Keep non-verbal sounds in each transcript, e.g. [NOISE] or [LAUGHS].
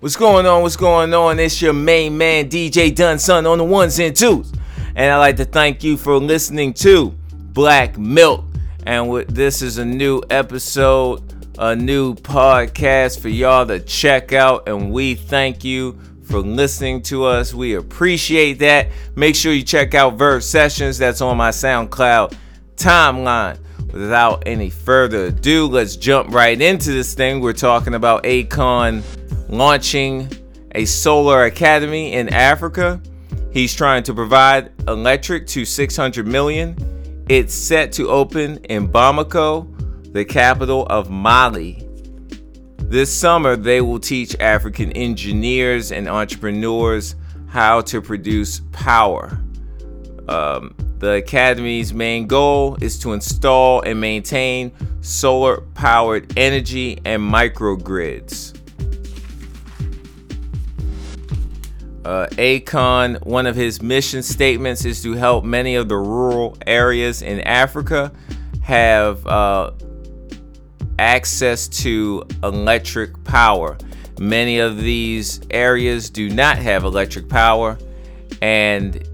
What's going on? What's going on? It's your main man, DJ Dunson, on the ones and twos. And I'd like to thank you for listening to Black Milk. And this is a new episode, a new podcast for y'all to check out. And we thank you for listening to us. We appreciate that. Make sure you check out Verb Sessions. That's on my SoundCloud timeline. Without any further ado, let's jump right into this thing. We're talking about Akon launching a solar academy in Africa. He's trying to provide electric to 600 million. It's set to open in Bamako, the capital of Mali. This summer, they will teach African engineers and entrepreneurs how to produce power. Um, the Academy's main goal is to install and maintain solar powered energy and microgrids. Uh, Akon, one of his mission statements is to help many of the rural areas in Africa have uh, access to electric power. Many of these areas do not have electric power, and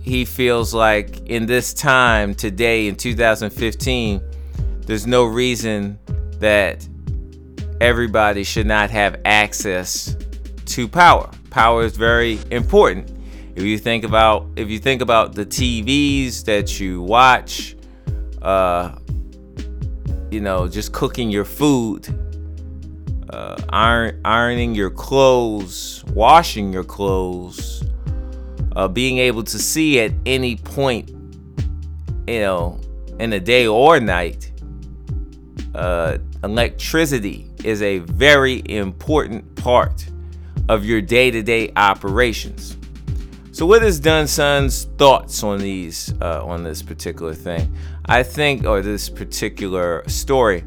he feels like in this time today in 2015, there's no reason that everybody should not have access to power. Power is very important. If you think about if you think about the TVs that you watch, uh, you know, just cooking your food, uh, iron, ironing your clothes, washing your clothes, uh, being able to see at any point, you know, in the day or night, uh, electricity is a very important part of your day to day operations. So, what is Dunson's thoughts on these, uh, on this particular thing? I think, or this particular story.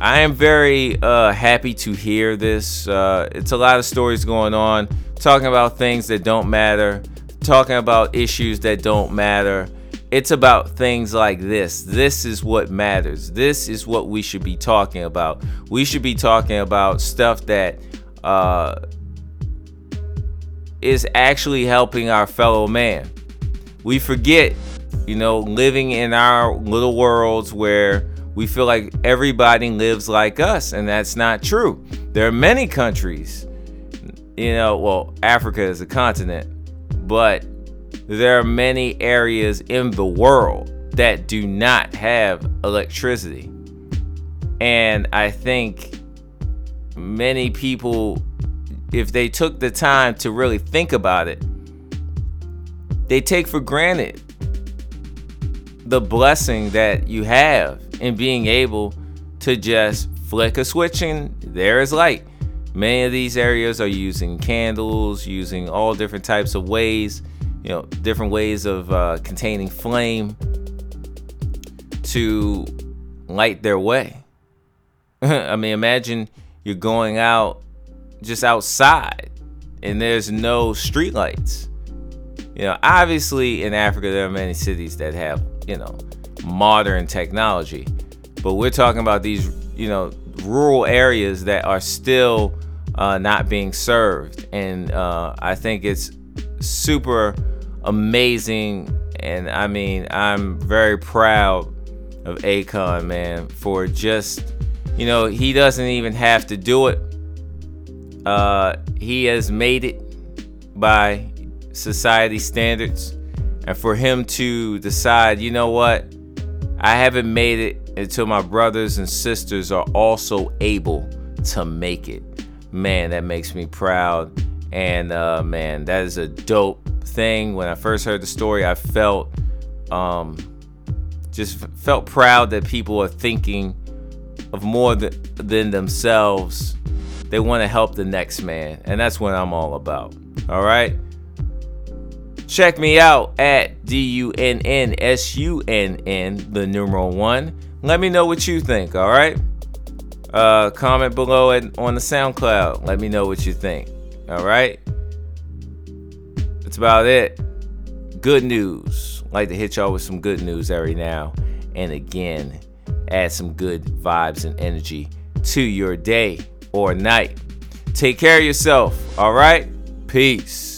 I am very uh, happy to hear this. Uh, it's a lot of stories going on, talking about things that don't matter, talking about issues that don't matter. It's about things like this. This is what matters. This is what we should be talking about. We should be talking about stuff that uh, is actually helping our fellow man. We forget, you know, living in our little worlds where we feel like everybody lives like us, and that's not true. There are many countries, you know, well, Africa is a continent, but there are many areas in the world that do not have electricity. And I think many people if they took the time to really think about it, they take for granted the blessing that you have in being able to just flick a switch and there is light. Many of these areas are using candles, using all different types of ways, you know, different ways of uh, containing flame to light their way. [LAUGHS] I mean, imagine you're going out just outside and there's no streetlights. You know, obviously in Africa there are many cities that have, you know, modern technology. But we're talking about these, you know, rural areas that are still uh, not being served. And uh, I think it's super amazing. And I mean, I'm very proud of Akon, man, for just, you know, he doesn't even have to do it uh, he has made it by society standards. And for him to decide, you know what, I haven't made it until my brothers and sisters are also able to make it. Man, that makes me proud. And uh, man, that is a dope thing. When I first heard the story, I felt um, just felt proud that people are thinking of more than, than themselves they want to help the next man. And that's what I'm all about. All right. Check me out at D U N N S U N N, the numeral one. Let me know what you think. All right. Uh, comment below it on the SoundCloud. Let me know what you think. All right. That's about it. Good news. Like to hit y'all with some good news every now and again. Add some good vibes and energy to your day or night. Take care of yourself. All right? Peace.